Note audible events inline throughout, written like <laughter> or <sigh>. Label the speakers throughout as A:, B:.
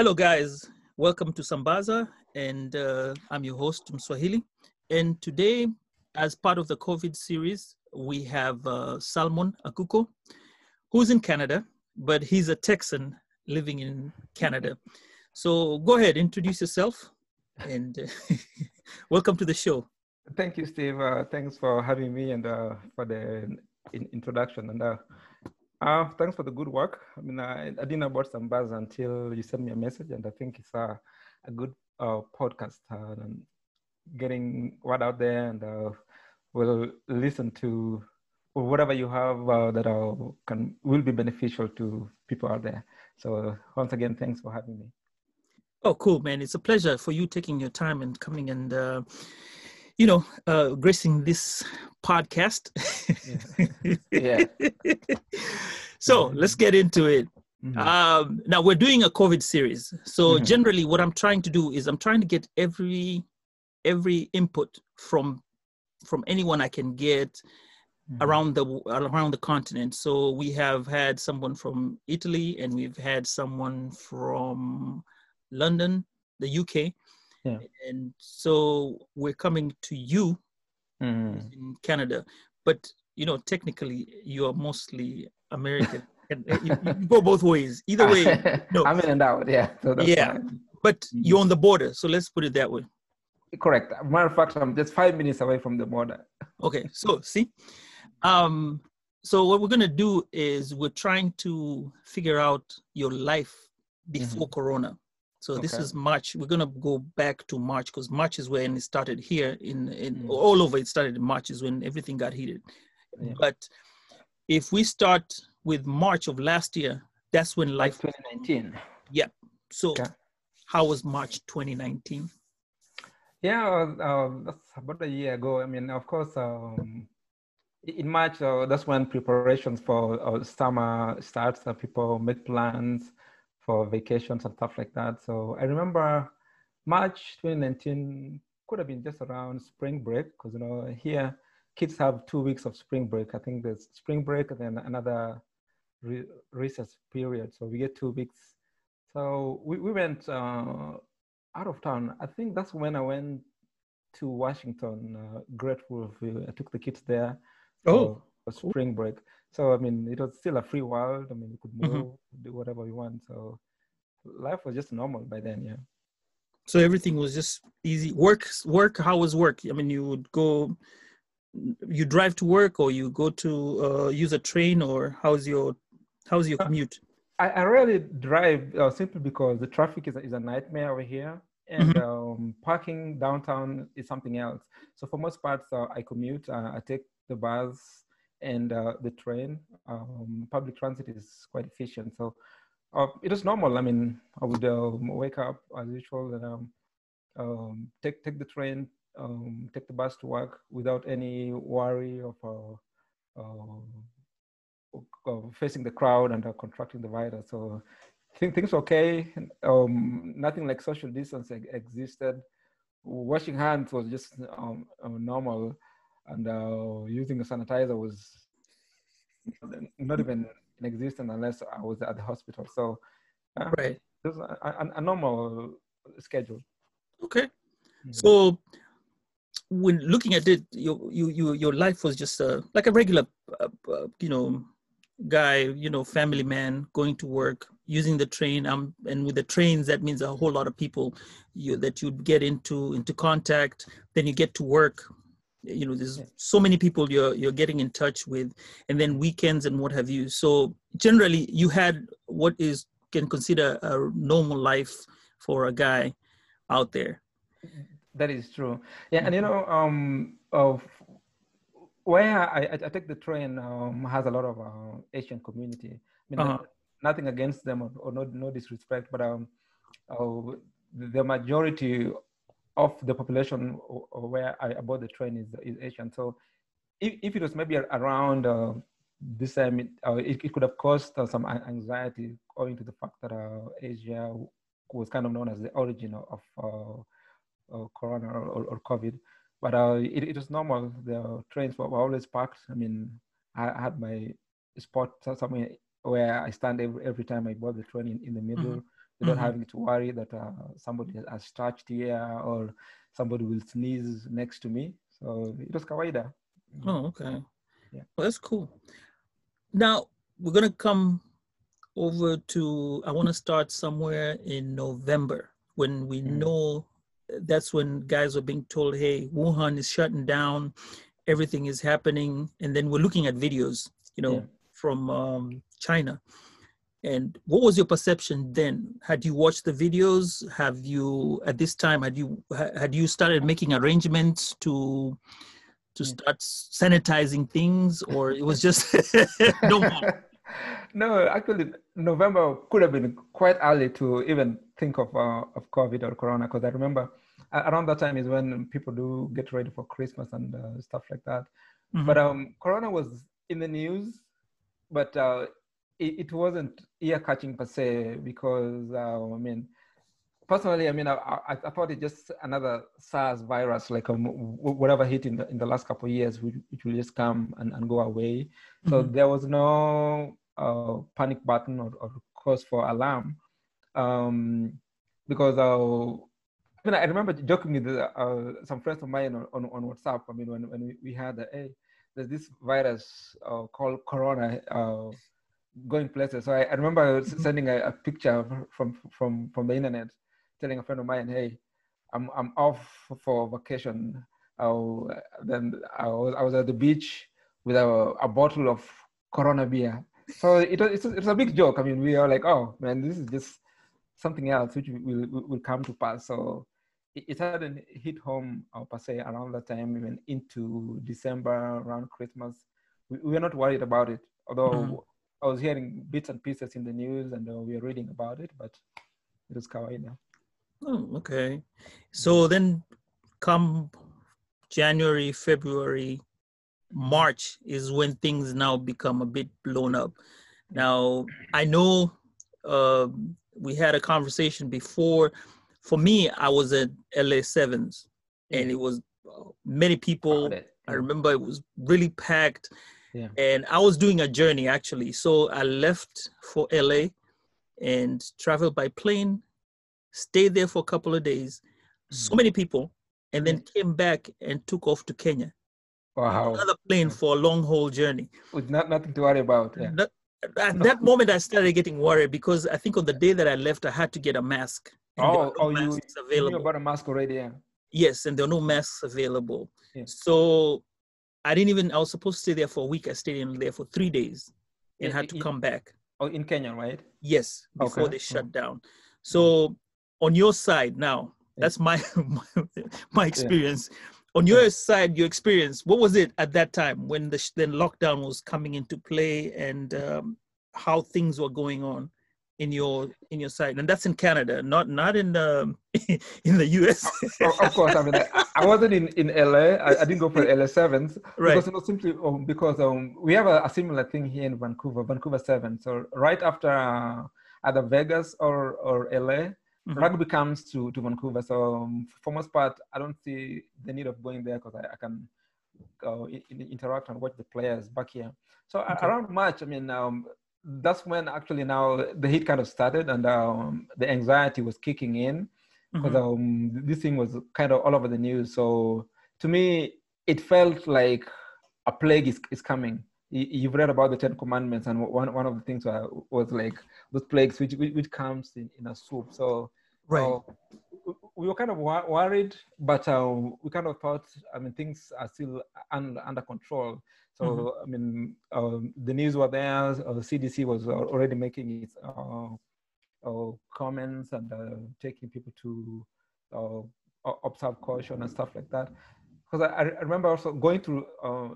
A: Hello, guys. Welcome to Sambaza, and uh, I'm your host, Mswahili. And today, as part of the COVID series, we have uh, Salmon Aguko, who's in Canada, but he's a Texan living in Canada. So go ahead, introduce yourself, and uh, <laughs> welcome to the show.
B: Thank you, Steve. Uh, thanks for having me and uh, for the in- introduction. And uh, uh, thanks for the good work. I mean, I, I didn't know about Sambaza until you sent me a message, and I think it's a, a good uh, podcast uh, and getting word out there, and uh, we'll listen to whatever you have uh, that can will be beneficial to people out there. So once again, thanks for having me.
A: Oh, cool, man! It's a pleasure for you taking your time and coming and uh, you know, uh, gracing this podcast.
B: yeah. <laughs>
A: so let's get into it. Mm-hmm. Um, now we're doing a COVID series. So mm-hmm. generally, what I'm trying to do is I'm trying to get every every input from from anyone I can get mm-hmm. around the around the continent. So we have had someone from Italy, and we've had someone from London, the UK
B: yeah.
A: and so we're coming to you
B: mm.
A: in Canada. But you know, technically, you are mostly American. <laughs> and uh, you, you, go both ways. Either way, <laughs> no.
B: I'm in and out. Yeah.
A: So yeah, fine. but mm-hmm. you're on the border, so let's put it that way.
B: Correct. Matter of fact, I'm just five minutes away from the border.
A: Okay, so see, um, so what we're gonna do is we're trying to figure out your life before mm-hmm. Corona. So okay. this is March. We're gonna go back to March because March is when it started here in, in mm. all over. It started in March is when everything got heated. Yeah. But if we start with March of last year, that's when life.
B: 2019.
A: Yeah. So okay. how was March 2019?
B: Yeah, uh, that's about a year ago. I mean, of course, um, in March, uh, that's when preparations for uh, summer starts. people make plans for vacations and stuff like that. So I remember March 2019 could have been just around spring break because you know here kids have two weeks of spring break. I think there's spring break and then another re- recess period. So we get two weeks. So we, we went uh, out of town. I think that's when I went to Washington, uh, Great Wolf. I took the kids there.
A: Oh,
B: for spring break. So I mean, it was still a free world. I mean, you could mm-hmm. move, mm-hmm. do whatever you want. So life was just normal by then. Yeah.
A: So everything was just easy. Work, work. How was work? I mean, you would go, you drive to work, or you go to uh, use a train, or how's your, how's your uh, commute?
B: I, I rarely drive uh, simply because the traffic is a, is a nightmare over here, and mm-hmm. um, parking downtown is something else. So for most parts, uh, I commute. Uh, I take the bus and uh, the train. Um, public transit is quite efficient. So uh, it is normal. I mean, I would uh, wake up as usual and um, um, take take the train, um, take the bus to work without any worry of uh, uh, facing the crowd and contracting the virus. So things okay. Um, nothing like social distance existed. Washing hands was just um, normal and uh, using a sanitizer was not even in existence unless I was at the hospital. So,
A: uh, right,
B: was a, a, normal schedule.
A: Okay, mm-hmm. so when looking at it, your you, you your life was just uh, like a regular, uh, uh, you know, guy, you know, family man going to work, using the train. Um, and with the trains, that means a whole lot of people you, that you'd get into into contact. Then you get to work you know there's so many people you're you're getting in touch with and then weekends and what have you. So generally you had what is can consider a normal life for a guy out there.
B: That is true. Yeah and you know um of where I, I, take the train um, has a lot of uh, Asian community. I mean, uh-huh. nothing against them or, or, no, no disrespect, but um, uh, the majority of the population where I aboard the train is, is Asian. So if, if it was maybe around uh, this time, it, uh, it, it, could have caused uh, some anxiety owing to the fact that uh, Asia was kind of known as the origin of uh, Corona or, or, COVID. But uh, it, it was normal. The trains were, were always packed. I mean, I, I had my spot somewhere where I stand every, every time I board the train in, in the middle. Mm-hmm without mm-hmm. having to worry that uh, somebody has touched here or somebody will sneeze next to me. So it was kawaida.
A: Oh, okay. Yeah. Well, that's cool. Now we're gonna come over to. I want to start somewhere in November when we mm. know that's when guys are being told, "Hey, Wuhan is shutting down, everything is happening," and then we're looking at videos, you know, yeah. from um, China and what was your perception then? Had you watched the videos? Have you, at this time, had you had you started making arrangements to to start sanitizing things, or it was just <laughs> no more? <laughs>
B: No, actually, November could have been quite early to even think of uh, of COVID or Corona, because I remember around that time is when people do get ready for Christmas and uh, stuff like that. Mm-hmm. But um, Corona was in the news, but uh, it, it wasn't ear catching per se because uh, I mean, personally, I mean, I, I, I, thought it just another SARS virus, like um, whatever hit in the, in the last couple of years, which, which will just come and, and go away. So mm-hmm. there was no uh, panic button or, or, cause for alarm um, because uh, I mean, I remember joking with uh, some friends of mine on, on, on, WhatsApp. I mean, when, when we, had, hey, there's this virus uh, called Corona uh, going places. So I, I remember mm-hmm. sending a, a, picture from from from the internet, telling a friend of mine, "Hey, I'm I'm off for vacation." I'll, then I was I was at the beach with a, a bottle of Corona beer. So it was it's a, it's a big joke. I mean, we are like, "Oh man, this is just something else which will will, will come to pass." So it, it hadn't hit home uh, per se around that time, even into December around Christmas. We, we were not worried about it, although. Mm-hmm I was hearing bits and pieces in the news, and uh, we were reading about it, but it was kawaida.
A: Oh, okay. So then, come January, February, March is when things now become a bit blown up. Now, I know uh, we had a conversation before. For me, I was at LA Sevens, and it was uh, many people. I remember it was really packed
B: yeah.
A: And I was doing a journey actually. So I left for LA and traveled by plane, stayed there for a couple of days, mm-hmm. so many people, and then came back and took off to Kenya.
B: Wow.
A: Another plane yeah. for a long haul journey.
B: With not, nothing to worry about. Yeah.
A: That, at that <laughs> moment, I started getting worried because I think on the day that I left, I had to get a mask.
B: oh, no oh, you, available. you knew about a mask already, yeah.
A: Yes, and there were no masks available. Yeah. So I didn't even, I was supposed to stay there for a week. I stayed in there for three days and in, had to in, come back.
B: Oh, in Kenya, right?
A: Yes, before okay. they shut oh. down. So on your side now, that's my <laughs> my, my experience. Yeah. On your yeah. side, your experience, what was it at that time when the then lockdown was coming into play and um, how things were going on? In your in your site, and that's in Canada, not not in the <laughs> in the US.
B: of, course, I mean, I, I, wasn't in in LA. I, I didn't go for LA sevens right. because you know, simply um, because um, we have a, a, similar thing here in Vancouver, Vancouver seven. So right after uh, either Vegas or or LA, mm-hmm. rugby comes to to Vancouver. So um, for most part, I don't see the need of going there because I, I, can in, interact and watch the players back here. So okay. around March, I mean, um, that's when actually now the heat kind of started and um, the anxiety was kicking in because mm-hmm. um, this thing was kind of all over the news. So to me, it felt like a plague is, is coming. You've read about the Ten Commandments, and one, one of the things was like those plagues which which comes in, in a soup. So
A: right. Uh,
B: we were kind of worried, but uh, we kind of thought, I mean, things are still under, under control. So mm-hmm. I mean, um, the news were there. Uh, the CDC was already making its uh, uh, comments and uh, taking people to uh, observe caution and stuff like that. Because I, I, remember also going through uh,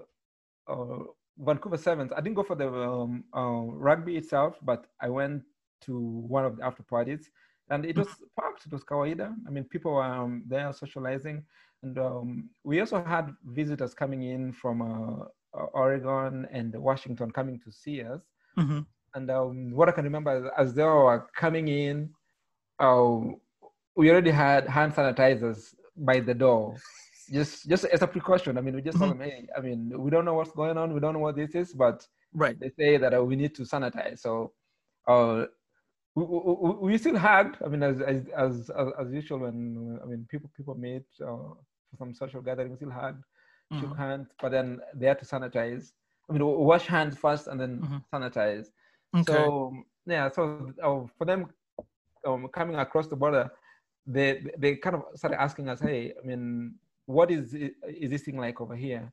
B: Vancouver Sevens. I didn't go for the um, uh, rugby itself, but I went to one of the after parties, and it was packed. It was kawaida. I mean, people were um, there socializing, and um, we also had visitors coming in from uh, Oregon and Washington coming to see us.
A: Mm-hmm.
B: And um, what I can remember as they were coming in, uh, we already had hand sanitizers by the door just just as a precaution. I mean, we just mm-hmm. told them, hey, I mean, we don't know what's going on, we don't know what this is, but
A: right.
B: they say that uh, we need to sanitize. So uh, we, we, we, still hugged. I mean, as as as as, usual when I mean people people meet uh, for some social gathering, we still hugged, mm-hmm. shook hands, but then they had to sanitize. I mean, wash hands first and then mm-hmm. sanitize. Okay. So yeah, so uh, for them um, coming across the border, they they kind of started asking us, hey, I mean, what is is this thing like over here?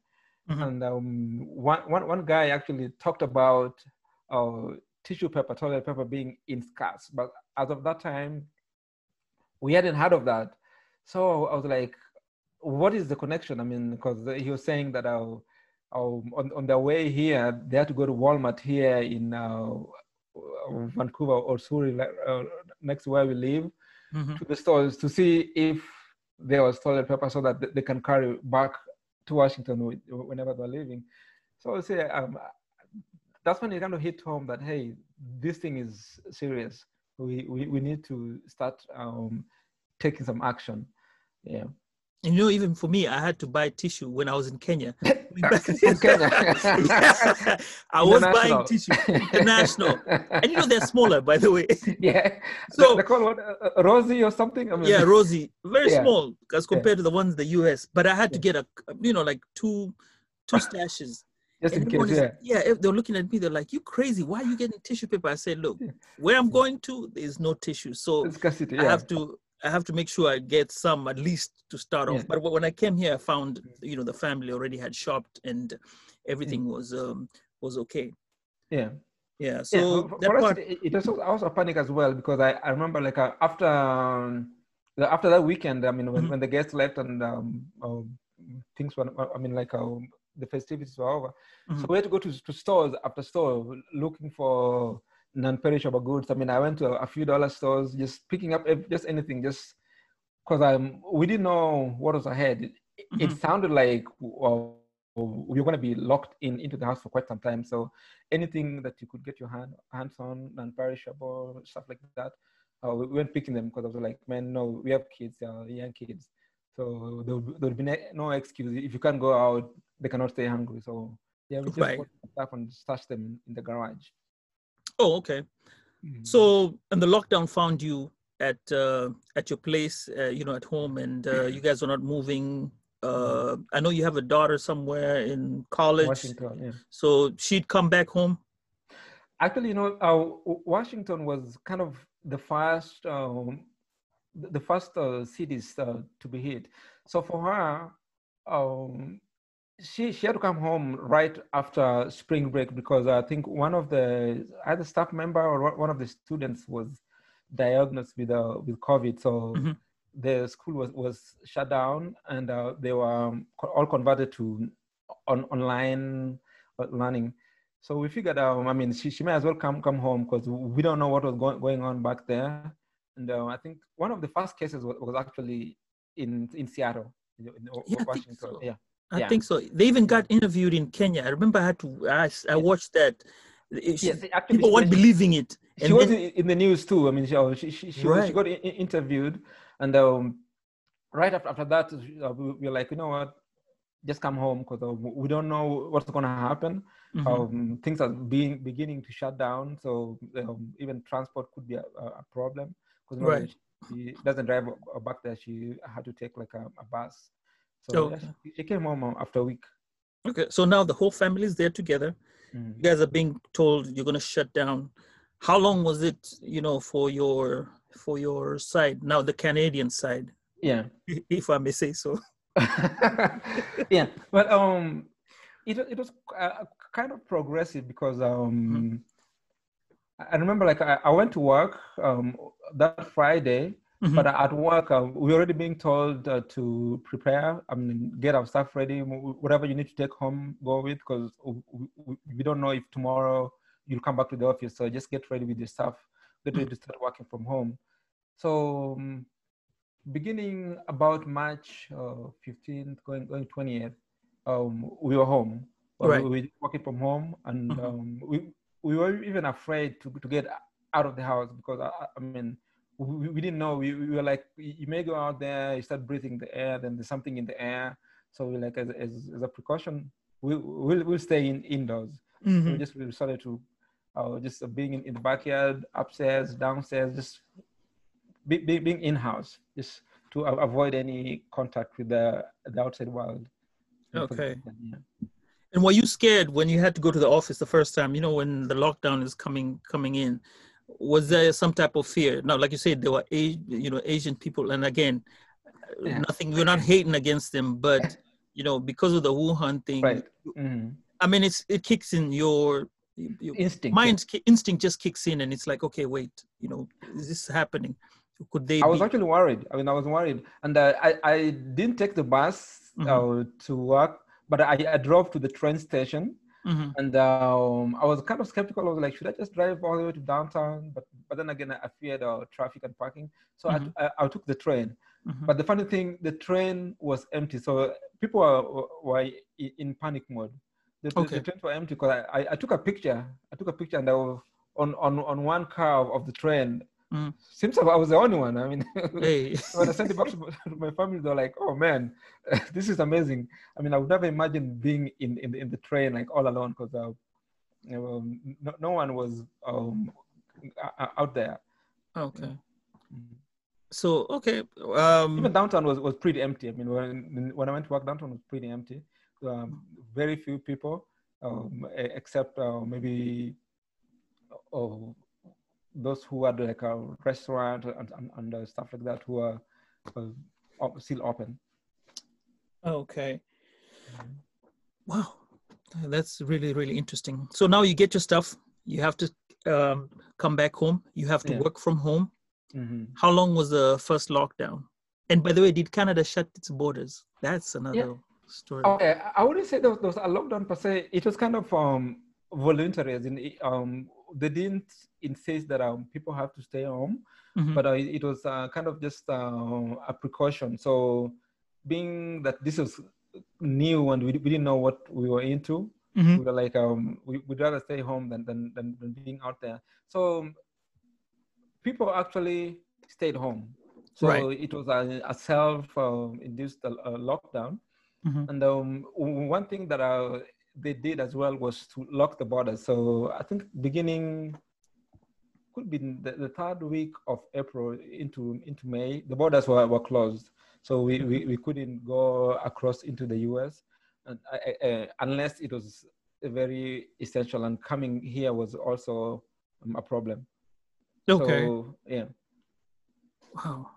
B: Mm-hmm. And um, one, one, one guy actually talked about uh, tissue paper, toilet paper being in scarce. But as of that time, we hadn't heard of that. So I was like, what is the connection? I mean, because he was saying that uh, on, on their way here, they had to go to Walmart here in uh, Vancouver or Surrey, uh, next where we live, mm-hmm. to the stores to see if there was toilet paper so that they can carry back to Washington whenever they're leaving. So I say um, that's when it kind of hit home that hey, this thing is serious. We we, we need to start um, taking some action. Yeah.
A: You know, even for me, I had to buy tissue when I was in Kenya. <laughs>
B: Kenya. <laughs> <laughs>
A: I was buying tissue, international. And you know, they're smaller, by the way.
B: Yeah. So they call what, uh, uh, Rosie or something?
A: I mean, yeah, Rosie. Very yeah. small as compared yeah. to the ones in the US. But I had to get a, you know, like two two stashes.
B: Just in case, yeah.
A: yeah, they're looking at me, they're like, You crazy. Why are you getting tissue paper? I said, Look, where I'm going to, there's no tissue. So I have to I have to make sure I get some at least to start yeah. off. But when I came here, I found you know the family already had shopped and everything yeah. was um, was okay.
B: Yeah.
A: Yeah. So yeah,
B: for, for part, us, it, it was also a panic as well because I, I remember like uh, after um, after that weekend, I mean when, mm-hmm. when the guests left and um, um, things were I mean like um, the festivities were over, mm-hmm. so we had to go to, to stores after store looking for non-perishable goods. I mean, I went to a, few dollar stores, just picking up just anything, just because I'm. We didn't know what was ahead. It, mm-hmm. it sounded like well, we were going to be locked in into the house for quite some time. So anything that you could get your hand hands on, non-perishable stuff like that, uh, we weren't picking them because I was like, man, no, we have kids, uh, young kids. So there would be no excuse if you can't go out, they cannot stay hungry. So yeah, we just right. put stuff and stash them in the garage.
A: Oh, okay. Mm-hmm. So, and the lockdown found you at uh, at your place, uh, you know, at home, and uh, you guys were not moving. Uh, I know you have a daughter somewhere in college.
B: Washington, yeah.
A: So she'd come back home.
B: Actually, you know, uh, Washington was kind of the first, um, the first uh, cities to be hit. So for her, um, she she had to come home right after spring break because I think one of the either staff member or one of the students was diagnosed with uh, with COVID. So mm-hmm. the school was was shut down and uh, they were um, all converted to on online uh, learning. So we figured out. I mean, she, she may as well come come home because we don't know what was going going on back there. And uh, I think one of the first cases was, was actually in in Seattle, in, in
A: yeah, Washington. So. Yeah. I yeah. think so. They even got interviewed in Kenya. I remember I had to. I, I watched that. She, yes, actually, people weren't believing it.
B: And she was in the news too. I mean, she oh, she she, right. she got interviewed, and um, right after, after that, uh, we were like, you know what, just come home because uh, we don't know what's going to happen. Mm-hmm. Um, things are being beginning to shut down, so um, even transport could be a, a problem because right. she, she doesn't drive back there. She had to take like a, a bus so okay. she came home after a week.
A: Okay, so now the whole family is there together. Mm-hmm. You guys are being told you're going to shut down. How long was it, you know, for your for your side? Now the Canadian side.
B: Yeah, <laughs>
A: if I may say so. <laughs>
B: yeah, but um, it it was uh, kind of progressive because um, mm-hmm. I remember like I, I went to work um that Friday Mm-hmm. But at work, uh, we're already being told uh, to prepare. I mean, get our stuff ready. Whatever you need to take home, go with, because we, don't know if tomorrow you'll come back to the office. So just get ready with your stuff. Get ready to start working from home. So, um, beginning about March uh, 15th, going going 20th, um, we were home. Right. We were working from home, and mm-hmm. um, we we were even afraid to to get out of the house because I, I mean we, we didn't know. We, we were like, you may go out there, you start breathing the air, then there's something in the air. So we like, as, as, as a precaution, we, we'll, we'll stay in indoors. Mm-hmm. So we just we decided to uh, just being in, in, the backyard, upstairs, downstairs, just be, be, being in-house, just to avoid any contact with the, the outside world.
A: Okay. Yeah. And were you scared when you had to go to the office the first time? You know, when the lockdown is coming coming in, was there some type of fear? Now, like you said, there were you know Asian people, and again, yeah. nothing. We're not hating against them, but you know because of the Wuhan thing,
B: right. mm-hmm.
A: I mean, it's it kicks in your, your instinct. Mind yeah. instinct just kicks in, and it's like, okay, wait, you know, is this happening? Could they?
B: I was be- actually worried. I mean, I was worried, and uh, I I didn't take the bus mm-hmm. uh, to work, but I, I drove to the train station Mm-hmm. And um, I was kind of skeptical. I was like, should I just drive all the way to downtown? But but then again, I feared uh, traffic and parking, so mm-hmm. I, I, I, took the train. Mm-hmm. But the funny thing, the train was empty, so people were, were in panic mode. The, okay. the, trains were empty because I, I, I, took a picture. I took a picture, and I was on on on one car of the train. Mm. Seems like I was the only one. I mean, <laughs> hey. when I sent it back to my family, they're like, "Oh man, <laughs> this is amazing." I mean, I would never imagine being in in, in the train like all alone because uh, um, no, no one was um, out there.
A: Okay. Mm. So okay. Um,
B: Even downtown was, was pretty empty. I mean, when when I went to work, downtown was pretty empty. Um, very few people, um, except uh, maybe. Oh, those who are like a restaurant and, and, and uh, stuff like that who are uh, still open.
A: Okay. Wow, that's really really interesting. So now you get your stuff. You have to um, come back home. You have to yeah. work from home. Mm-hmm. How long was the first lockdown? And by the way, did Canada shut its borders? That's another yeah. story.
B: Okay, I wouldn't say there was, there was, a lockdown per se. It was kind of um, voluntary. As in, um, they didn't insist that um, people have to stay home, mm-hmm. but uh, it was uh, kind of just uh, a precaution. So, being that this was new and we, we didn't know what we were into, mm-hmm. we were like, um, we, would rather stay home than, than, than, than being out there. So, people actually stayed home. So right. it was a, a self-induced uh, lockdown. Mm-hmm. And um, one thing that uh, they did as well was to lock the borders. So I think beginning could be the, the third week of April into into May, the borders were, were closed. So we, we, we couldn't go across into the US and, uh, uh, unless it was very essential and coming here was also um, a problem.
A: Okay.
B: So, yeah.
A: Wow.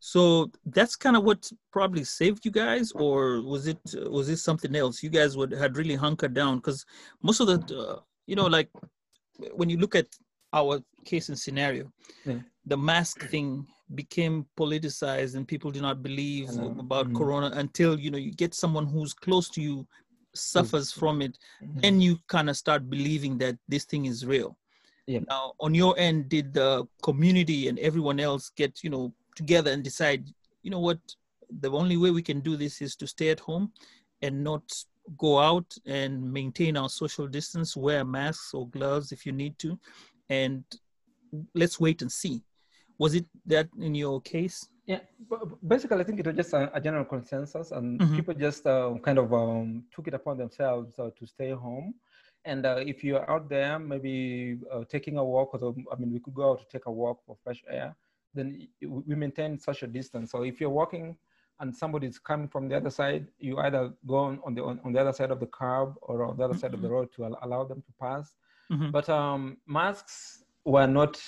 A: So that's kind of what probably saved you guys, or was it was this something else? You guys would had really hunkered down because most of the, uh, you know, like when you look at our case and scenario, yeah. the mask thing became politicized and people do not believe about mm-hmm. corona until you know you get someone who's close to you suffers from it mm-hmm. and you kind of start believing that this thing is real yeah. now on your end did the community and everyone else get you know together and decide you know what the only way we can do this is to stay at home and not go out and maintain our social distance, wear masks or gloves if you need to, and let's wait and see. Was it that in your case?
B: Yeah, basically, I think it was just a, a general consensus, and mm-hmm. people just uh, kind of um, took it upon themselves uh, to stay home. And uh, if you're out there, maybe uh, taking a walk, or I mean, we could go out to take a walk for fresh air. Then we maintain such a distance. So if you're walking and somebody is coming from the other side, you either go on, on the on, on, the other side of the curb or on the other mm-hmm. side of the mm-hmm. road to al- allow them to pass. Mm-hmm. But um, masks were not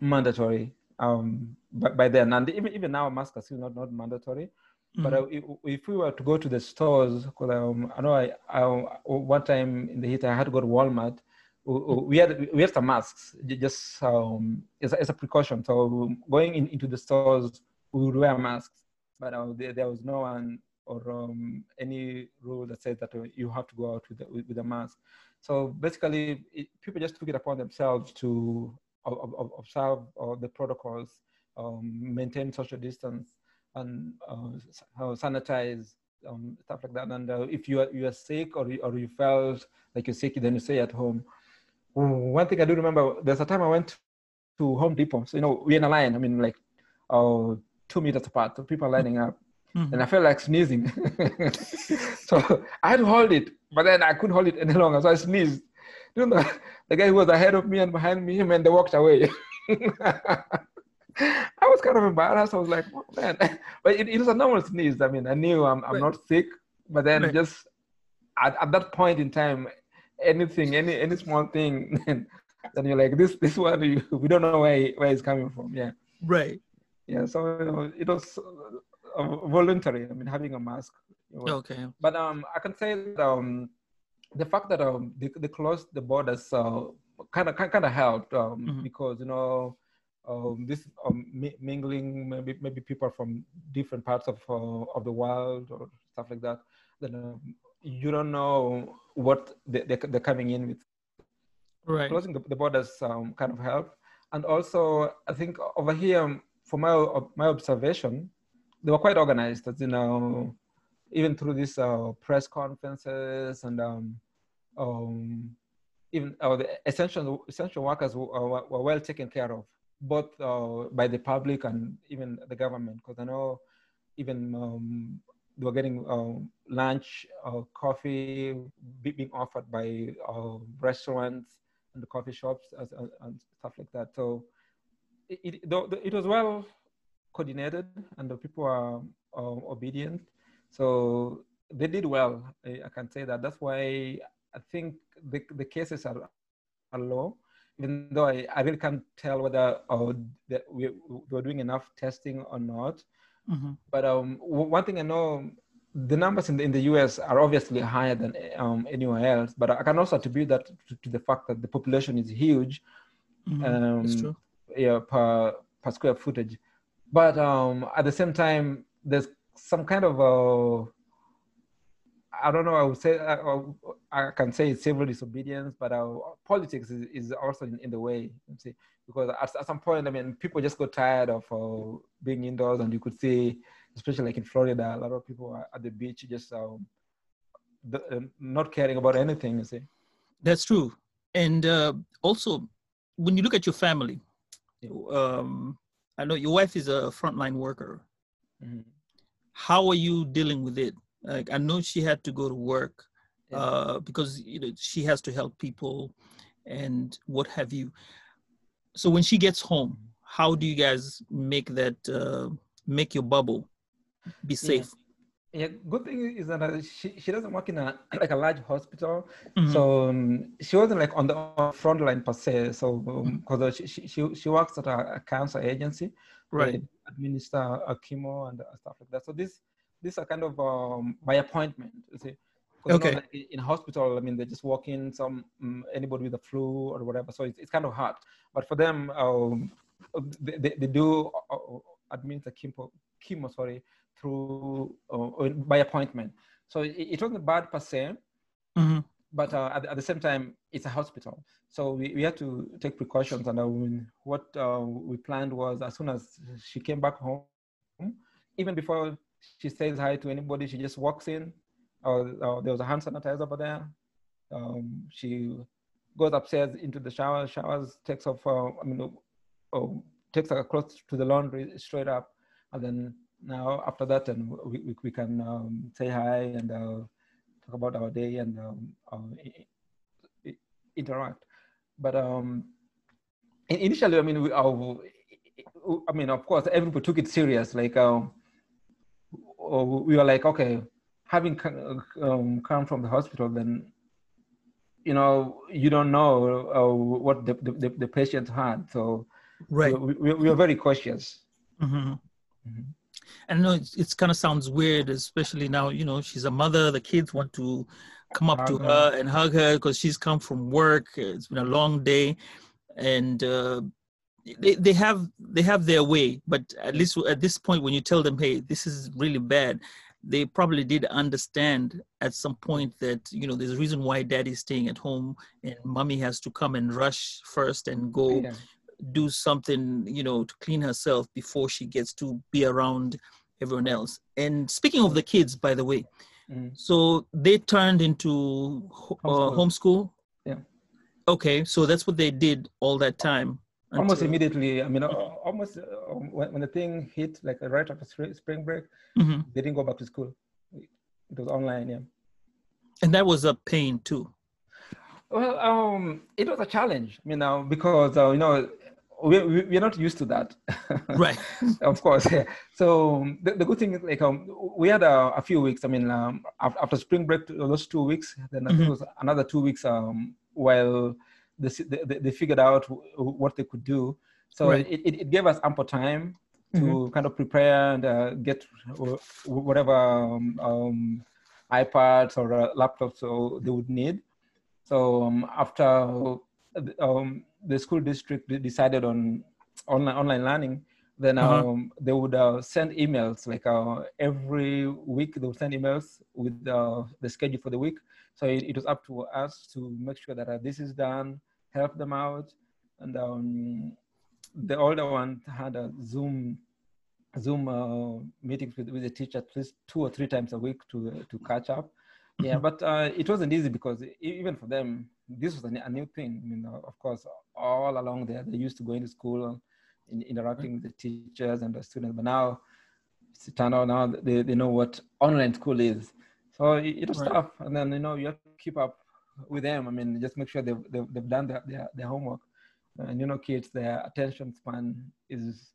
B: mandatory um, by, by, then, and even even now masks are still not not mandatory. Mm-hmm. But uh, if, if, we were to go to the stores, because um, I know I, I, one time in the heat I had to go to Walmart. We had we had some masks just um, as, as a precaution. So going in, into the stores, we would wear masks, but uh, there, there, was no one or um, any rule that said that uh, you have to go out with with, with a mask. So basically, it, people just took it upon themselves to observe uh, the protocols, um, maintain social distance, and uh, sanitize um, stuff like that. And uh, if you are you are sick or you, or you felt like you're sick, then you stay at home. One thing I do remember, there's a time I went to Home Depot. So you know, we're in a line. I mean, like, uh, two meters apart. So people are lining up. Mm-hmm. And I felt like sneezing. <laughs> so I had to hold it, but then I couldn't hold it any longer. So I sneezed. You know, <laughs> the, guy who was ahead of me and behind me, and they walked away. <laughs> I was kind of embarrassed. I was like, oh, man, but it, it, was a normal sneeze. I mean, I knew I'm, I'm not sick, but then right. just at, at, that point in time, anything, any any small thing, <laughs> then, then you're like, this this one, you, we don't know where where it's coming from. Yeah.
A: Right.
B: Yeah. So it was uh, voluntary. I mean, having a mask.
A: Okay.
B: But um, I can say that um, the fact that um, they, they closed the borders uh, kind of kind of helped um, mm-hmm. because you know um, this um, mingling maybe maybe people from different parts of uh, of the world or stuff like that then um, you don't know what they, they, are coming in with.
A: Right.
B: Closing the, the borders um, kind of help. And also i think over here for my my observation they were quite organized as you know even through these uh, press conferences and um, um, even uh, the essential essential workers were, were well taken care of both uh, by the public and even the government, because I know even um, they were getting uh, lunch, uh, coffee being offered by uh, restaurants and the coffee shops as, and stuff like that. So it, it, it was well coordinated and the people are obedient. So they did well. I, I, can say that. That's why I think the, the cases are, are low even though I, I really can't tell whether uh, we, we're doing enough testing or not. Mm-hmm. But um, one thing I know, the numbers in the, in the US are obviously higher than um, anywhere else, but I can also attribute that to, to the fact that the population is huge.
A: Mm-hmm. Um, That's true.
B: Yeah, per, per square footage. But um, at the same time, there's some kind of a I don't know. I would say I, I can say civil disobedience, but uh, politics is, is also in, in, the way. See, because at, at, some point, I mean, people just got tired of uh, being indoors, and you could see, especially like in Florida, a lot of people are at the beach just um, the, uh, not caring about anything. You see,
A: that's true. And uh, also, when you look at your family, yeah. um, I know your wife is a frontline worker. Mm-hmm. How are you dealing with it? Like I know she had to go to work uh, because you know she has to help people and what have you. So when she gets home, how do you guys make that uh, make your bubble be safe?
B: Yeah. yeah good thing is that uh, she, she doesn't work in a <clears throat> like a large hospital, mm-hmm. so um, she wasn't like on the front line per se. So because um, she, she she works at a, a cancer agency,
A: right?
B: Administer a chemo and stuff like that. So this these are kind of um, by appointment. You see,
A: okay.
B: Like in hospital, I mean, they just walk in some um, anybody with a flu or whatever. So it's, it's kind of hard. But for them, um, they, they, they, do uh, uh administer chemo, chemo sorry, through uh, by appointment. So it, it wasn't bad per se. Mm-hmm. But uh, at, at, the same time, it's a hospital. So we, we had to take precautions. And what uh, we planned was as soon as she came back home, even before she says hi to anybody. She just walks in. Uh, uh, there was a hand sanitizer over there. Um, she goes upstairs into the shower, showers, takes off, uh, I mean, uh, takes her clothes to the laundry straight up. And then now after that, and we, we, we can um, say hi and uh, talk about our day and um, uh, interact. But um, initially, I mean, we, I mean, of course, everybody took it serious. Like, um, we were like, okay, having um, come from the hospital, then you know you don't know uh, what the, the, the patient had, so
A: right,
B: we, we, we were very cautious.
A: Mm-hmm. Mm-hmm. And I know it's, it's kind of sounds weird, especially now. You know, she's a mother. The kids want to come up to her and hug her because she's come from work. It's been a long day, and uh, they they have they have their way. But at least at this point, when you tell them, "Hey, this is really bad," they probably did understand at some point that you know there's a reason why daddy's staying at home and mommy has to come and rush first and go yeah. do something you know to clean herself before she gets to be around everyone else and speaking of the kids by the way mm. so they turned into uh, homeschool. homeschool
B: yeah
A: okay so that's what they did all that time
B: until... almost immediately i mean almost uh, when, when the thing hit like right after spring break mm-hmm. they didn't go back to school. It was online yeah.
A: And that was a pain too.
B: Well um it was a challenge you know because uh, you know we, we, we're not used to that. <laughs>
A: Right.
B: Of course yeah. So the, the good thing is like um, we had a, a few weeks. I mean um, after spring break those two weeks then mm-hmm. it was another two weeks um, while they, they, they figured out what they could do. So right. it, it, it, gave us ample time to mm-hmm. kind of prepare and uh, get whatever um, um, iPads or uh, laptops so they would need. So um, after um, the school district decided on online online learning, then uh-huh. Um, they would uh, send emails like uh, every week. They would send emails with uh, the schedule for the week. So it, it, was up to us to make sure that uh, this is done help them out. And um, the older one had a Zoom Zoom uh, meetings with, with the teacher at least two or three times a week to to catch up. Yeah, mm-hmm. but uh, it wasn't easy because even for them, this was a, a new thing. I mean, uh, of course, all along there, they used to go into school, in, interacting with the teachers and the students, but now it's turned out now they, they know what online school is. So it, it was right. tough, and then you know you have to keep up with them. I mean, just make sure they've, they've, they've done their, their, their, homework. And you know, kids, their attention span is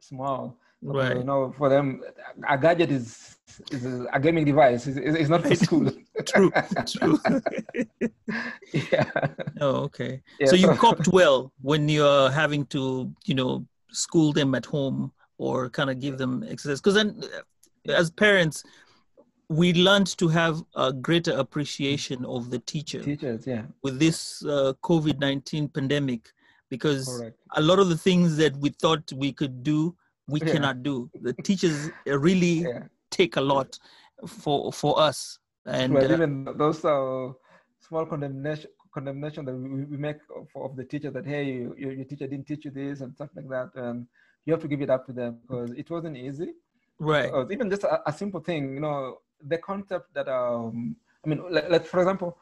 B: small.
A: Right.
B: you know, for them, a gadget is is a gaming device. It's, it's not for school. <laughs>
A: true. True. <laughs> <laughs> yeah. Oh, okay. Yeah, so you coped well when you're having to, you know, school them at home or kind of give them exercise. Because then, as parents, we learned to have a greater appreciation of the teacher
B: teachers yeah
A: with this uh, covid-19 pandemic because Correct. a lot of the things that we thought we could do we yeah. cannot do the teachers really yeah. take a lot for for us and
B: well, uh, even those uh, small condemnation condemnation that we, we make of, of, the teacher that hey you, your teacher didn't teach you this and stuff like that and you have to give it up to them because it wasn't easy
A: right
B: even just a, a simple thing you know the concept that um, I mean, like, like for example,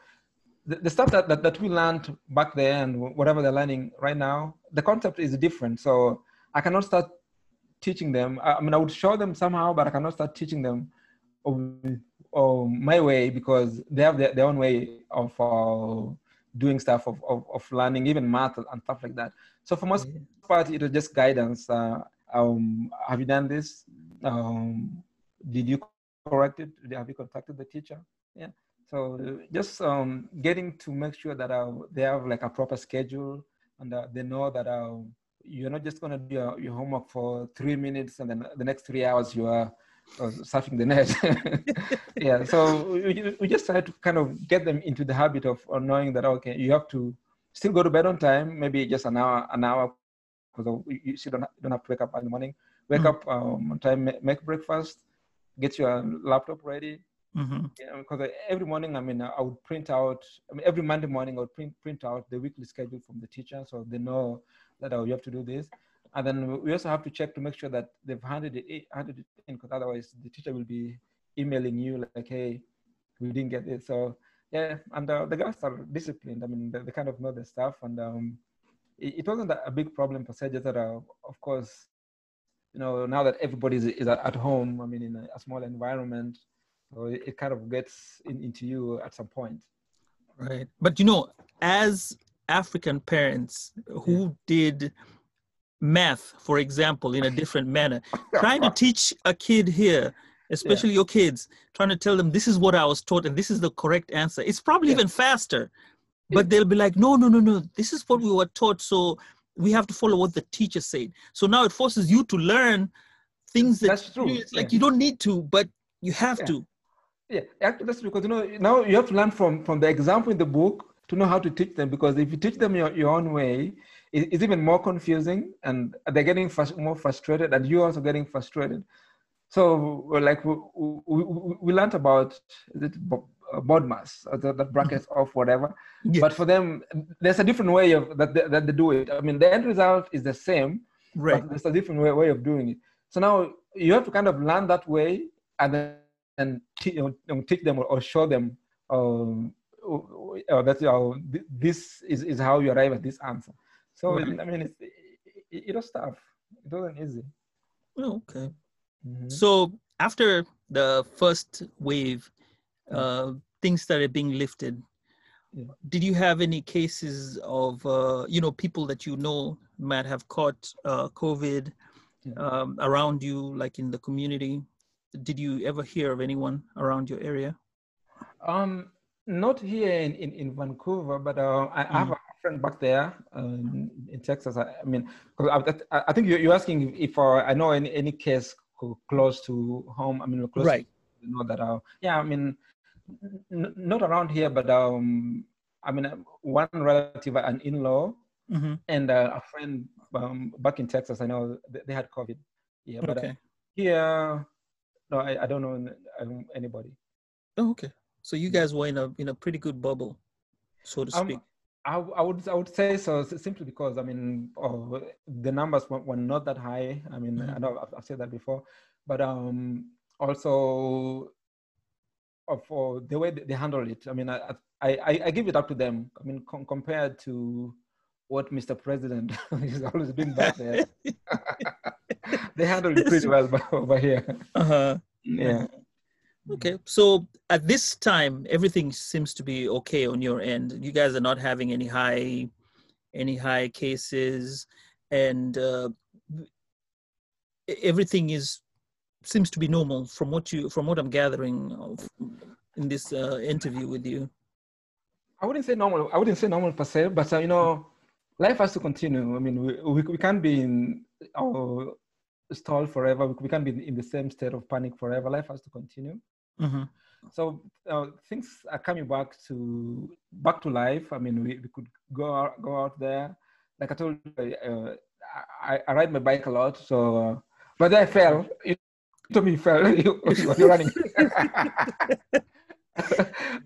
B: the, the stuff that, that, that we learned back there and whatever they're learning right now, the concept is different. So I cannot start teaching them. I, I mean, I would show them somehow, but I cannot start teaching them of, my way because they have their, their own way of uh, doing stuff, of, of, of, learning, even math and stuff like that. So for most part, it was just guidance. Uh, um, have you done this? Um, did you corrected? Have you contacted the teacher? Yeah. So just um, getting to make sure that uh, they have like a proper schedule and uh, they know that uh, you're not just going to do your, your, homework for three minutes and then the next three hours you are uh, surfing the net. <laughs> yeah. So we, we just try to kind of get them into the habit of, knowing that, okay, you have to still go to bed on time, maybe just an hour, an hour, because you still don't, have, don't have to wake up in the morning. Wake mm-hmm. up um, on time, make breakfast, get your laptop ready. Mm-hmm. Yeah, because every morning, I mean, I would print out. I mean, every Monday morning, I would print print out the weekly schedule from the teacher, so they know that oh, you have to do this. And then we also have to check to make sure that they've handed it handed it in, because otherwise the teacher will be emailing you like, "Hey, we didn't get it." So yeah, and uh, the guys are disciplined. I mean, they, they kind of know the stuff, and um, it, it, wasn't a big problem for Just that, uh, of course, you know, now that everybody is, is at home, I mean, in a, a small environment, so it, it kind of gets in, into you at some point.
A: Right. But, you know, as African parents who did math, for example, in a different manner, <laughs> trying to teach a kid here, especially yeah. your kids, trying to tell them this is what I was taught and this is the correct answer, it's probably yeah. even faster. But they'll be like, no, no, no, no, this is what we were taught. So we have to follow what the teacher said. So now it forces you to learn things that
B: That's true.
A: like yeah. you don't need to, but you have
B: yeah.
A: to.
B: Yeah, actually, that's because you know now you have to learn from from the example in the book to know how to teach them. Because if you teach them your, your own way, it, it's even more confusing, and they're getting frust- more frustrated, and you're also getting frustrated. So, like we, we, we learned about is it BODMAS, uh, the, the brackets of whatever. Yeah. But for them, there's a different way of that they, that they do it. I mean, the end result is the same, right. but there's a different way, way of doing it. So now you have to kind of learn that way and then and you know, teach them or show them um, uh, that uh, this is, is how you arrive at this answer. So right. I mean, it's, it, it, was tough. It wasn't easy.
A: Oh, okay. Mm-hmm. So after the first wave, uh, things that are being lifted. Yeah. Did you have any cases of uh, you know people that you know might have caught uh, COVID yeah. um, around you, like in the community? Did you ever hear of anyone around your area?
B: Um, not here in, in, in Vancouver, but uh, I, mm. have a friend back there um, in Texas. I, I mean, I, I, think you're, you're asking if uh, I know any, any case close to home. I mean, close
A: right.
B: to, know that. Uh, yeah, I mean, not around here, but um, I mean, one relative, an in-law, mm-hmm. and uh, a friend um, back in Texas. I know they had COVID. Yeah, but uh, okay. here, no, I, I don't know um, anybody.
A: Oh, okay. So you guys were in a in a pretty good bubble, so to um, speak.
B: I, I would I would say so simply because I mean oh, the numbers were, were, not that high. I mean mm-hmm. I know I've, I've, said that before, but um, also for the way they handle it. I mean, I, I, I give it up to them. I mean, com- compared to what Mr. President <laughs> has always been back there, <laughs> they handle it pretty well <laughs> over here.
A: Uh-huh.
B: Yeah.
A: Okay, so at this time, everything seems to be okay on your end. You guys are not having any high, any high cases, and uh, everything is seems to be normal from what you from what I'm gathering of, in this uh, interview with you.
B: I wouldn't say normal. I wouldn't say normal per se, but uh, you know, life has to continue. I mean, we we, we can't be in our stall forever. We can't be in the same state of panic forever. Life has to continue.
A: Mm-hmm.
B: So uh, things are coming back to back to life. I mean, we, we could go out, go out there. Like I told you, uh, I, I ride my bike a lot. So, uh, but then I fell. It, to me fell. <laughs> you, you're running. <laughs>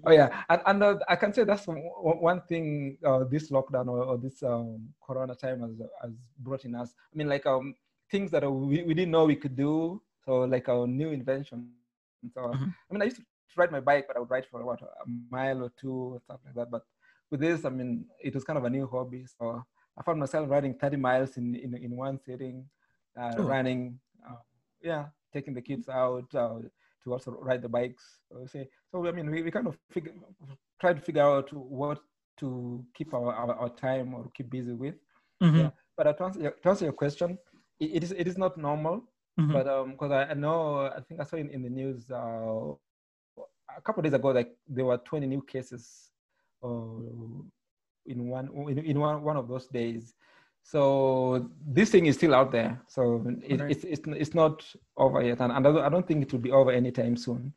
B: oh yeah, and, and uh, I can say that's one thing uh, this lockdown or, or this um, Corona time has has brought in us. I mean, like um, things that we, we didn't know we could do. So like our new invention. So mm-hmm. I mean, I used to ride my bike, but I would ride for what a mile or two or stuff like that. But with this, I mean, it was kind of a new hobby. So I found myself riding 30 miles in in, in one sitting, uh, oh. running. Uh, yeah, taking the kids out uh, to also ride the bikes. So, say, so I mean, we, we kind of figure, try to figure out what to keep our, our, our time or keep busy with.
A: Mm-hmm. Yeah.
B: But to answer, your, to answer your question, it, it is it is not normal. Mm-hmm. But um, because I, I, know, I think I saw in, in the news uh, a couple days ago, like there were 20 new cases uh, in one in, in one, one of those days. So this thing is still out there. So it, right. it's, it's it's not over yet, and, and I, don't, think it will be over anytime soon.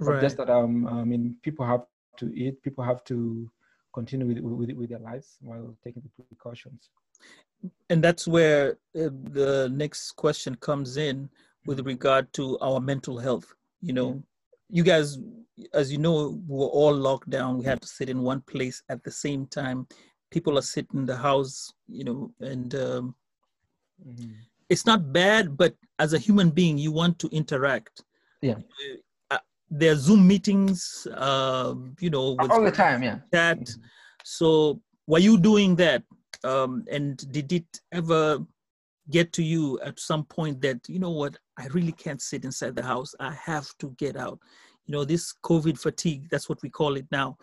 B: Right. just that um, I mean, people have to eat. People have to continue with, with, with their lives while taking the precautions.
A: And that's where uh, the next question comes in with mm-hmm. regard to our mental health. You know, yeah. you guys, as you know, we were all locked down. We had to sit in one place at the same time people are sitting in the house, you know, and um, mm-hmm. it's not bad, but as a human being, you want to interact.
B: Yeah.
A: Uh, there are Zoom meetings, uh, you know,
B: all the time. Yeah.
A: Chat. Mm-hmm. So, were you doing that? Um, and did it ever get to you at some point that you know what? I really can't sit inside the house. I have to get out. You know, this COVID fatigue. That's what we call it now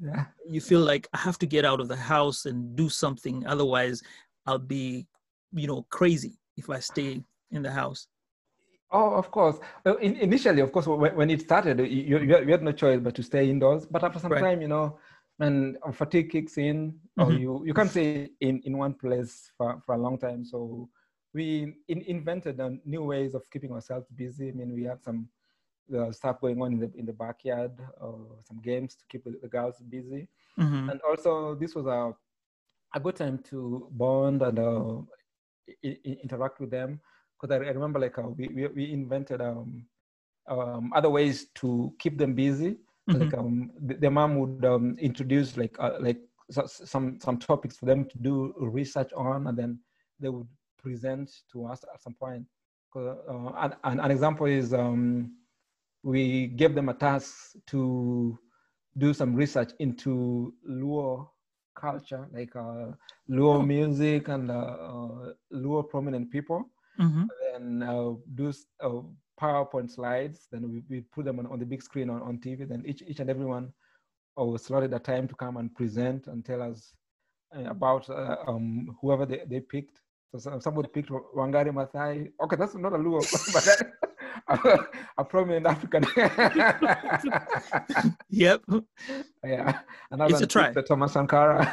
B: yeah.
A: you feel like I have to get out of the house and do something. Otherwise, I'll be, you know, crazy if I stay in the house.
B: Oh, of course. Well, in, initially, of course, when, when it started, you, you, had no choice but to stay indoors. But after some right. time, you know, when fatigue kicks in, mm-hmm. or you, you can't stay in, in one place for, for a long time. So we in, invented new ways of keeping ourselves busy. I mean, we had some uh, stuff going on in the in the backyard, uh, some games to keep the, the girls busy,
A: Mhm.
B: and also this was a a good time to bond and uh, I- I- interact with them because I, remember like uh, we, we we invented um, um, other ways to keep them busy.
A: Mhm.
B: Like um, the, their mom would um, introduce like uh, like so- some some topics for them to do research on, and then they would present to us at some point. Uh, an, an, an example is um, we gave them a task to do some research into Luo culture, like uh, Luo
A: Oh.
B: music and uh, uh, Luo prominent people
A: Mhm.
B: and uh, do uh, PowerPoint slides. Then we, we put them on, on the big screen on, on TV. Then each, each and everyone uh, was slotted a time to come and present and tell us uh, about uh, um, whoever they, they picked. So some- somebody picked Wangari Maathai. Okay, that's not a Luo, <laughs> but <laughs> a, prominent African. <laughs>
A: Yep.
B: yeah, another
A: It's a try.
B: the Thomas Sankara.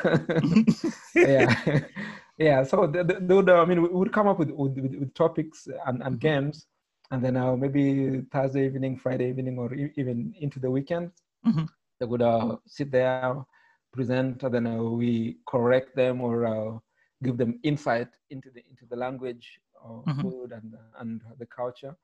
B: <laughs> yeah, yeah. So they, they they would, I mean, we would come up with with, with, topics and, and games, and then uh, maybe Thursday evening, Friday evening, or even into the weekend,
A: Mhm.
B: they would uh, sit there, present, and then uh, we correct them or uh, give them insight into the into the language, or
A: Mhm.
B: food, and and the culture of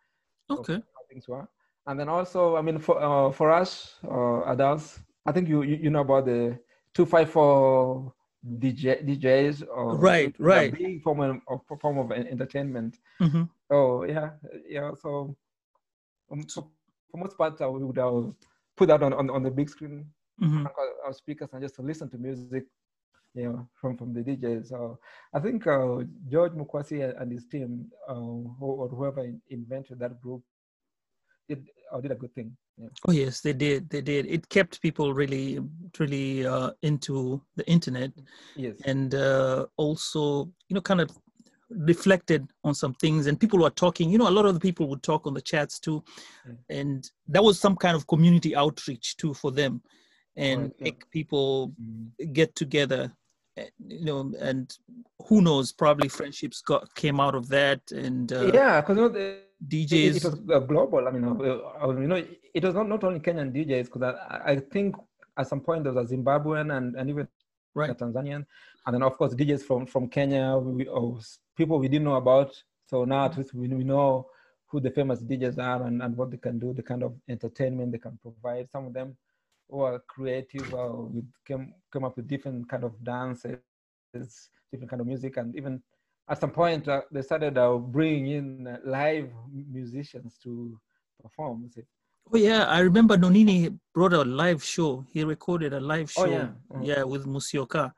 A: Okay.
B: things were. And then also, I mean, for uh, for us uh, adults, I think you, you you know about the two five four DJ DJs or
A: Right, right.
B: big form of, of form of en- entertainment.
A: Mhm.
B: Oh yeah, yeah. So um, for, for most part, uh, we would uh, put that on, on on the big screen,
A: Mhm.
B: our- our speakers, and just listen to music. You know, from from the DJs. So I think uh, George Mukwasi and his team, uh, or whoever invented that group, did uh, did a good thing. Yeah.
A: Oh yes, they did. They did. It kept people really, really uh, into the internet,
B: Yes.
A: and uh, also, you know, kind of reflected on some things. And people were talking. You know, a lot of the people would talk on the chats too,
B: Mm.
A: and that was some kind of community outreach too for them, and
B: Correct, yeah.
A: make people
B: Mm.
A: get together. You know, and who knows? Probably friendships got came out of that, and uh,
B: yeah, because you know, the, it,
A: DJs.
B: it was uh, global. I mean, uh, uh, you know, it was not, not only Kenyan DJs because I, I think at some point there was a Zimbabwean and, and even
A: Right.
B: a Tanzanian, and then of course DJs from from Kenya, we, or people we didn't know about. So now at least we, we know who the famous DJs are and, and what they can do, the kind of entertainment they can provide. Some of them are creative, or we came came up with different kind of dances, different kind of music, and even at some point uh, they started uh, bringing in uh, live musicians to perform.
A: Oh yeah, I remember Nonini brought a live show. He recorded a live show,
B: Oh, yeah. Mhm.
A: yeah, with Musioka,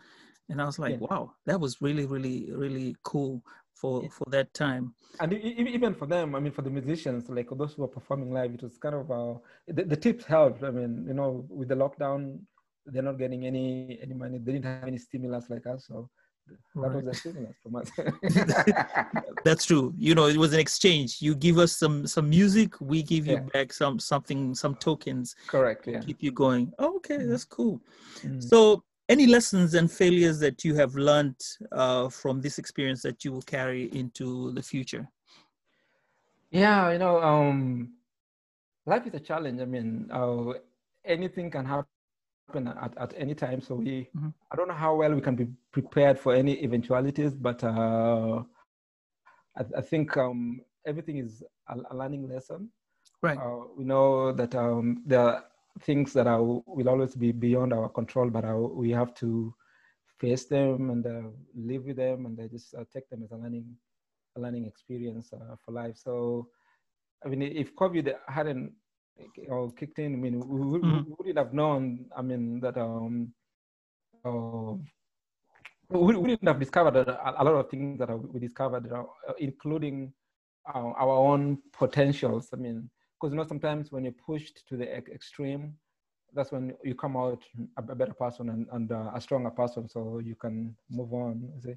A: and I was like,
B: Yeah.
A: wow, that was really, really, really cool for
B: Yeah.
A: for that time.
B: And even for them, I mean, for the musicians, like those who are performing live, it was kind of uh, the, the tips helped. I mean, you know, with the lockdown, they're not getting any any money. They didn't have any stimulus like us, so that was
A: Right.
B: a stimulus from us. <laughs>
A: That's true. You know, it was an exchange. You give us some some music, we give you
B: Yeah.
A: back some something, some tokens,
B: Correct. Yeah.
A: keep you going. Oh, okay,
B: Mhm.
A: that's cool.
B: Mm.
A: So, any lessons and failures that you have learned uh, from this experience that you will carry into the future?
B: Yeah, you know, um, life is a challenge. I mean, uh, anything can happen at, at any time. So we,
A: Mhm.
B: I don't know how well we can be prepared for any eventualities, but uh, I, I think um, everything is a, a learning lesson.
A: Right.
B: Uh, we know that um, there are things that are, will always be beyond our control, but uh, we have to face them and uh, live with them and uh, just uh, take them as a learning, a learning experience uh, for life. So, I mean, if COVID hadn't you know, kicked in, I mean, we,
A: Mhm.
B: we wouldn't have known. I mean, that um, uh, we, didn't have discovered a, a lot of things that we discovered, uh, including uh, our own potentials. I mean, because you know sometimes when you're pushed to the extreme, that's when you come out a, better person and, and uh, a stronger person, so you can move on. See,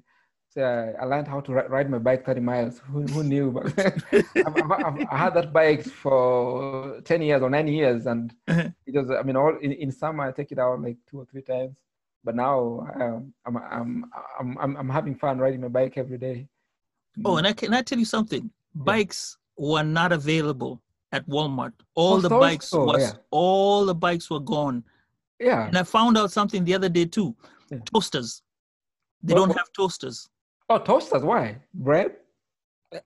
B: so I, learned how to ri- ride my bike 30 miles. <laughs> Who, who knew? But <laughs> I've, I've, I've, I had that bike for 10 years or nine years, and <laughs> it was. I mean, all in, in summer I take it out like two or three times, but now um, I'm, I'm I'm I'm I'm having fun riding my bike every day.
A: Oh, and I can I tell you something? Bikes were not available at Walmart. All
B: Oh,
A: the bikes was
B: yeah.
A: all the bikes were gone.
B: Yeah.
A: And I found out something the other day too.
B: Yeah.
A: Toasters. They don't have toasters.
B: Oh, toasters. Why? Bread?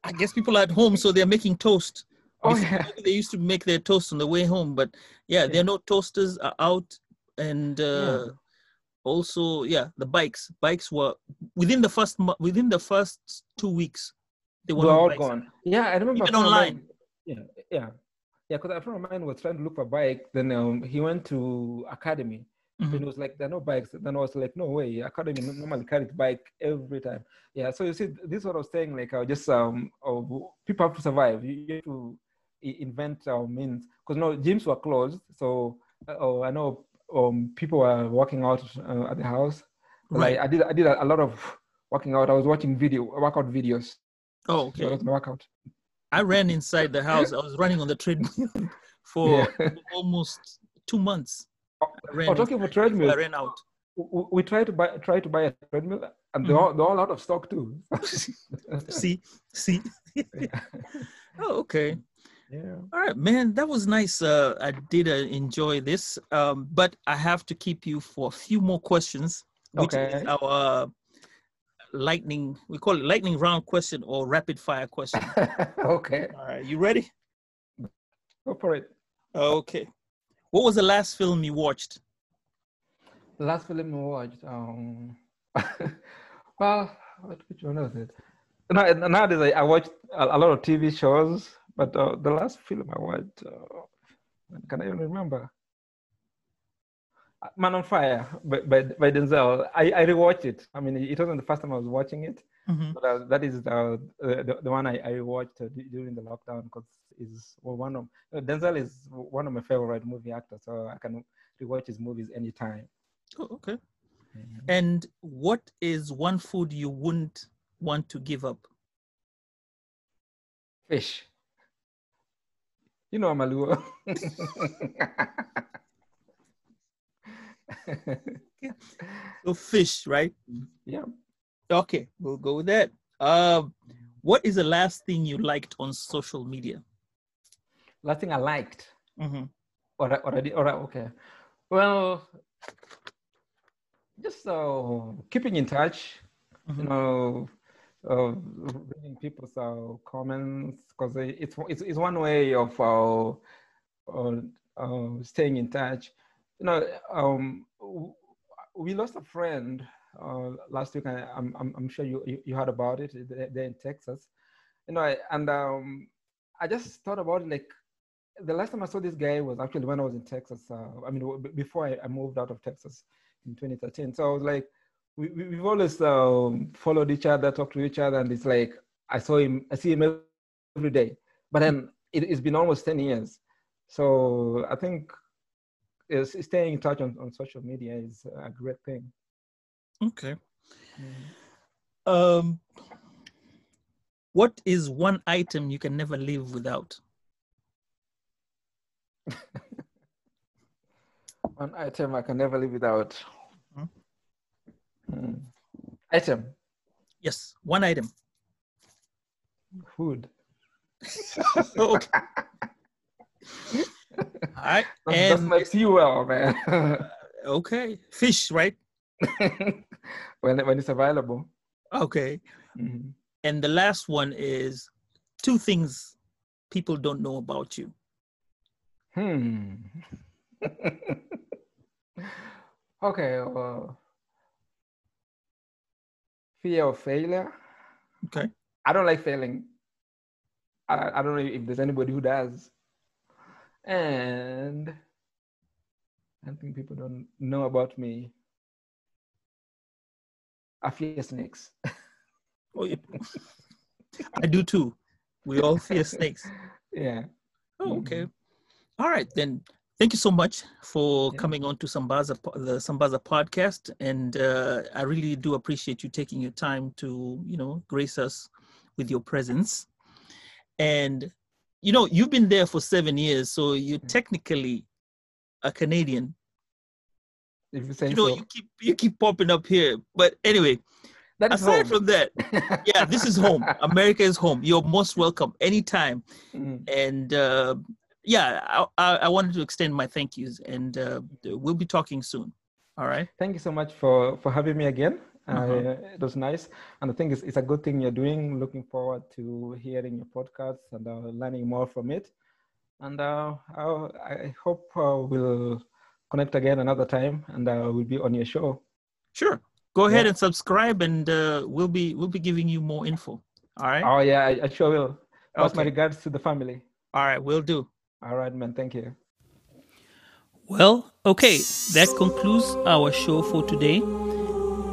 A: I guess people are at home, so they're making toast.
B: Oh,
A: Before,
B: yeah.
A: they used to make their toast on the way home, but yeah, there are no toasters are out, and uh,
B: Yeah.
A: also yeah, the bikes. Bikes were within the first within the first two weeks. They were
B: all
A: bikes.
B: gone. Yeah, I remember.
A: Even online.
B: Yeah, yeah, yeah. Because a friend of mine was trying to look for a bike. Then um, he went to academy.
A: Mhm.
B: And it was like there are no bikes. Then I was like, no way. Academy no- normally carries bike every time. Yeah. So you see, this is what I was saying. Like, uh, just um, of people have to survive. You, have to invent uh, means. Because no gyms were closed. So uh, oh, I know um, people were working out uh, at the house.
A: Right.
B: I, I did I did a, a lot of working out. I was watching video workout videos.
A: Oh,
B: So that
A: okay.
B: was my workout.
A: I ran inside the house. I was running on the treadmill <laughs> for
B: Yeah.
A: almost two months.
B: Oh,
A: I
B: oh, talking about treadmill,
A: I ran out.
B: we tried to buy try to buy a treadmill, and they're,
A: Mhm.
B: all, they're all out of stock too. <laughs>
A: see, see. <laughs> oh, okay.
B: yeah.
A: All right, man. That was nice. Uh, I did uh, enjoy this, um, but I have to keep you for a few more questions, which is
B: Okay.
A: our lightning. We call it lightning round question or rapid fire question. <laughs>
B: okay.
A: All right, you ready?
B: Go for it.
A: Okay. What was the last film you watched?
B: The last film we watched. Um, <laughs> well, what, which one was it? No, nowadays I, I watched a, a lot of TV shows, but uh, the last film I watched, uh, can I even remember? Uh, Man on Fire by, by, by Denzel. I, I rewatched it. I mean, it wasn't the first time I was watching it,
A: Mhm.
B: but uh, that is the, the the one I, I watched uh, during the lockdown because is one of uh, Denzel is one of my favorite movie actors, so I can rewatch his movies anytime.
A: Oh, okay. And what is one food you wouldn't want to give up?
B: Fish. You know I'm a Luo. <laughs> <laughs>
A: So fish, right?
B: yeah.
A: Okay, we'll go with that. Um, what is the last thing you liked on social media?
B: Last thing I liked.
A: Mm-hmm.
B: Or all right, okay. Well, just uh, keeping in touch, you
A: Mhm.
B: know, uh, reading people's uh, comments because it's, it's it's one way of uh, uh, uh, staying in touch. You know, um, we lost a friend uh, last week. I, I'm, I'm I'm sure you, you you heard about it. They're in Texas, you know, and um, I just thought about it like the last time I saw this guy was actually when I was in Texas. Uh, I mean, before I, I moved out of Texas in 2013. So I was like, we, we, we've always um, followed each other, talked to each other, and it's like I saw him, I see him every day. But then it, it's been almost 10 years. So I think is staying in touch on, on social media is a great thing.
A: Okay. Um, what is one item you can never live without? <laughs>
B: One item I can never live without.
A: Hmm.
B: Hmm. Item,
A: Yes, one item.
B: food. <laughs> <laughs>
A: okay. All right. <laughs>
B: That's, that's
A: And
B: my fuel, man.
A: okay, fish, right? <laughs>
B: when when it's available.
A: Okay.
B: Mhm.
A: And the last one is two things people don't know about you.
B: Hmm. <laughs> okay. Well, fear of failure.
A: Okay.
B: I don't like failing. I, I don't know if there's anybody who does. And I think people don't know about me. I fear snakes. <laughs>
A: Oh, yeah. I do too. We all fear <laughs> snakes.
B: yeah.
A: Oh, okay. All right, then. Thank you so much for
B: Yeah.
A: coming on to Sambaza, the Sambaza podcast, and uh, I really do appreciate you taking your time to, you know, grace us with your presence. And you know, you've been there for seven years, so you're
B: Mm.
A: technically a Canadian.
B: If you say
A: You know,
B: so.
A: you keep you keep popping up here, but anyway, aside from that, <laughs> yeah, this is home. America is home. You're most welcome anytime. Mm. And uh, yeah, I, I, I, wanted to extend my thank yous, and uh, we'll be talking soon. All right.
B: Thank you so much for for having me again. Uh-huh. Uh, it was nice, and I think it's, it's a good thing you're doing. Looking forward to hearing your podcast and uh, learning more from it. And uh, I hope uh, we'll connect again another time, and uh, we'll be on your show.
A: Sure. Go ahead yeah. and subscribe, and uh, we'll be we'll be giving you more info. All right.
B: Oh yeah, I, I sure will. Pass okay. my regards to the family.
A: All right, we'll do.
B: All right, man. Thank you.
A: Well, okay, that concludes our show for today.